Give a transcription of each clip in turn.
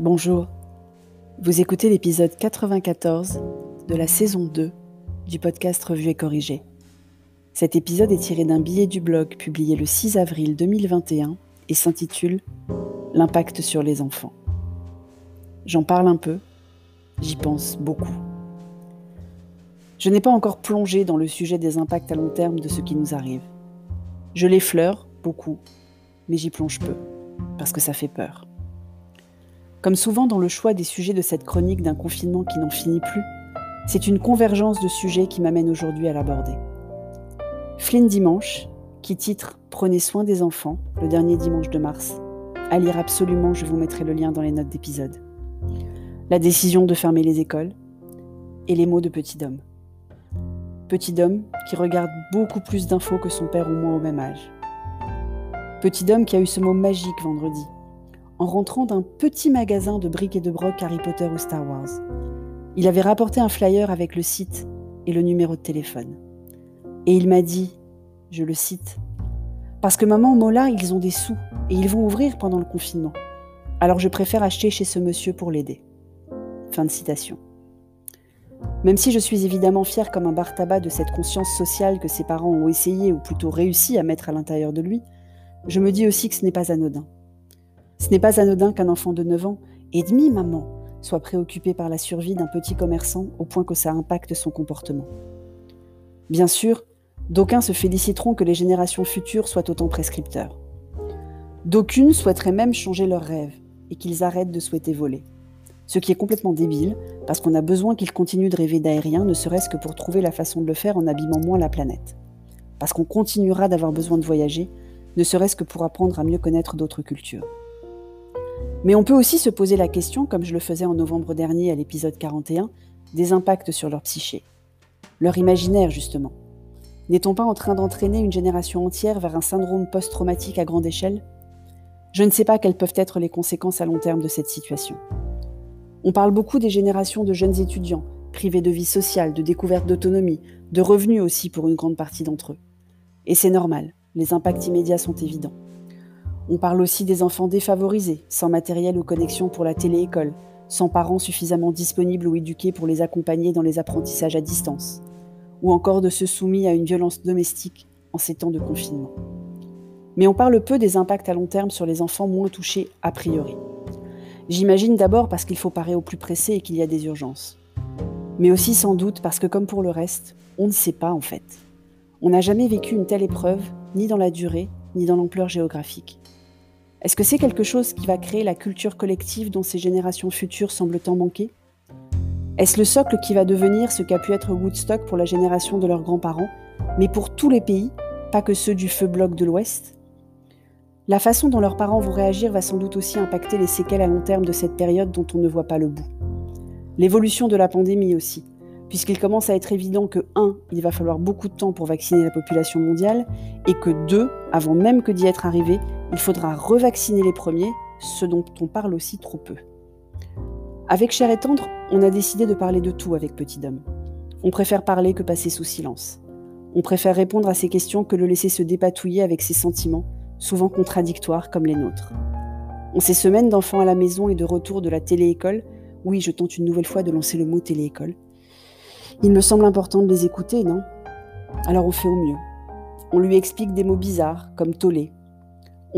Bonjour, vous écoutez l'épisode 94 de la saison 2 du podcast Revue et Corrigé. Cet épisode est tiré d'un billet du blog publié le 6 avril 2021 et s'intitule L'impact sur les enfants. J'en parle un peu, j'y pense beaucoup. Je n'ai pas encore plongé dans le sujet des impacts à long terme de ce qui nous arrive. Je l'effleure beaucoup, mais j'y plonge peu, parce que ça fait peur. Comme souvent dans le choix des sujets de cette chronique d'un confinement qui n'en finit plus, c'est une convergence de sujets qui m'amène aujourd'hui à l'aborder. Flynn Dimanche, qui titre Prenez soin des enfants, le dernier dimanche de mars. À lire absolument, je vous mettrai le lien dans les notes d'épisode. La décision de fermer les écoles et les mots de Petit Dom. Petit Dom qui regarde beaucoup plus d'infos que son père ou moi au même âge. Petit Dom qui a eu ce mot magique vendredi, en rentrant d'un petit magasin de briques et de broc Harry Potter ou Star Wars. Il avait rapporté un flyer avec le site et le numéro de téléphone. Et il m'a dit, je le cite, Parce que maman, Mola, ils ont des sous et ils vont ouvrir pendant le confinement. Alors je préfère acheter chez ce monsieur pour l'aider. Fin de citation. Même si je suis évidemment fière comme un bar tabac de cette conscience sociale que ses parents ont essayé ou plutôt réussi à mettre à l'intérieur de lui, je me dis aussi que ce n'est pas anodin. Ce n'est pas anodin qu'un enfant de 9 ans, et demi maman, soit préoccupé par la survie d'un petit commerçant au point que ça impacte son comportement. Bien sûr, d'aucuns se féliciteront que les générations futures soient autant prescripteurs. D'aucunes souhaiteraient même changer leurs rêves et qu'ils arrêtent de souhaiter voler. Ce qui est complètement débile, parce qu'on a besoin qu'ils continuent de rêver d'aérien, ne serait-ce que pour trouver la façon de le faire en abîmant moins la planète. Parce qu'on continuera d'avoir besoin de voyager, ne serait-ce que pour apprendre à mieux connaître d'autres cultures. Mais on peut aussi se poser la question, comme je le faisais en novembre dernier à l'épisode 41, des impacts sur leur psyché. Leur imaginaire, justement. N'est-on pas en train d'entraîner une génération entière vers un syndrome post-traumatique à grande échelle? Je ne sais pas quelles peuvent être les conséquences à long terme de cette situation. On parle beaucoup des générations de jeunes étudiants, privés de vie sociale, de découverte d'autonomie, de revenus aussi pour une grande partie d'entre eux. Et c'est normal, les impacts immédiats sont évidents. On parle aussi des enfants défavorisés, sans matériel ou connexion pour la télé-école, sans parents suffisamment disponibles ou éduqués pour les accompagner dans les apprentissages à distance, ou encore de ceux soumis à une violence domestique en ces temps de confinement. Mais on parle peu des impacts à long terme sur les enfants moins touchés a priori. J'imagine d'abord parce qu'il faut parer au plus pressé et qu'il y a des urgences. Mais aussi sans doute parce que comme pour le reste, on ne sait pas en fait. On n'a jamais vécu une telle épreuve, ni dans la durée, ni dans l'ampleur géographique. Est-ce que c'est quelque chose qui va créer la culture collective dont ces générations futures semblent tant manquer Est-ce le socle qui va devenir ce qu'a pu être Woodstock pour la génération de leurs grands-parents, mais pour tous les pays, pas que ceux du feu bloc de l'Ouest? La façon dont leurs parents vont réagir va sans doute aussi impacter les séquelles à long terme de cette période dont on ne voit pas le bout. L'évolution de la pandémie aussi, puisqu'il commence à être évident que 1. il va falloir beaucoup de temps pour vacciner la population mondiale, et que 2. avant même que d'y être arrivé, il faudra revacciner les premiers, ce dont on parle aussi trop peu. Avec Cher et Tendre, on a décidé de parler de tout avec Petit Dom. On préfère parler que passer sous silence. On préfère répondre à ses questions que le laisser se dépatouiller avec ses sentiments, souvent contradictoires comme les nôtres. En ces semaines d'enfants à la maison et de retour de la télé-école, oui, je tente une nouvelle fois de lancer le mot télé-école, il me semble important de les écouter, non? Alors on fait au mieux. On lui explique des mots bizarres, comme tollé,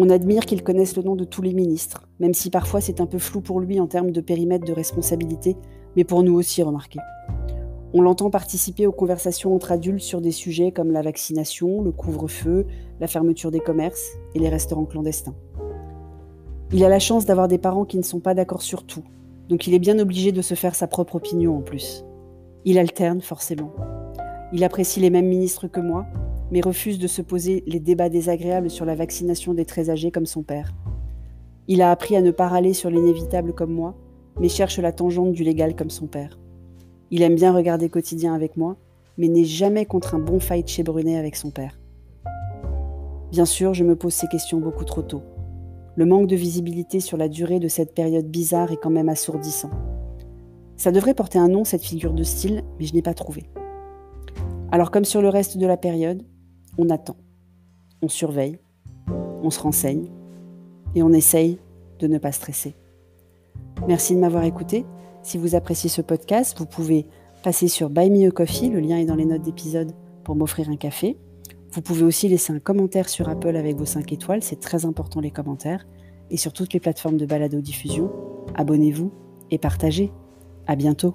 on admire qu'il connaisse le nom de tous les ministres, même si parfois c'est un peu flou pour lui en termes de périmètre de responsabilité, mais pour nous aussi remarqué. On l'entend participer aux conversations entre adultes sur des sujets comme la vaccination, le couvre-feu, la fermeture des commerces et les restaurants clandestins. Il a la chance d'avoir des parents qui ne sont pas d'accord sur tout, donc il est bien obligé de se faire sa propre opinion en plus. Il alterne forcément. Il apprécie les mêmes ministres que moi, mais refuse de se poser les débats désagréables sur la vaccination des très âgés comme son père. Il a appris à ne pas râler sur l'inévitable comme moi, mais cherche la tangente du légal comme son père. Il aime bien regarder quotidien avec moi, mais n'est jamais contre un bon fight chez Brunet avec son père. Bien sûr, je me pose ces questions beaucoup trop tôt. Le manque de visibilité sur la durée de cette période bizarre est quand même assourdissant. Ça devrait porter un nom, cette figure de style, mais je n'ai pas trouvé. Alors comme sur le reste de la période, on attend, on surveille, on se renseigne et on essaye de ne pas stresser. Merci de m'avoir écouté. Si vous appréciez ce podcast, vous pouvez passer sur Buy Me a Coffee, le lien est dans les notes d'épisode, pour m'offrir un café. Vous pouvez aussi laisser un commentaire sur Apple avec vos 5 étoiles, c'est très important les commentaires. Et sur toutes les plateformes de balado-diffusion, abonnez-vous et partagez. À bientôt.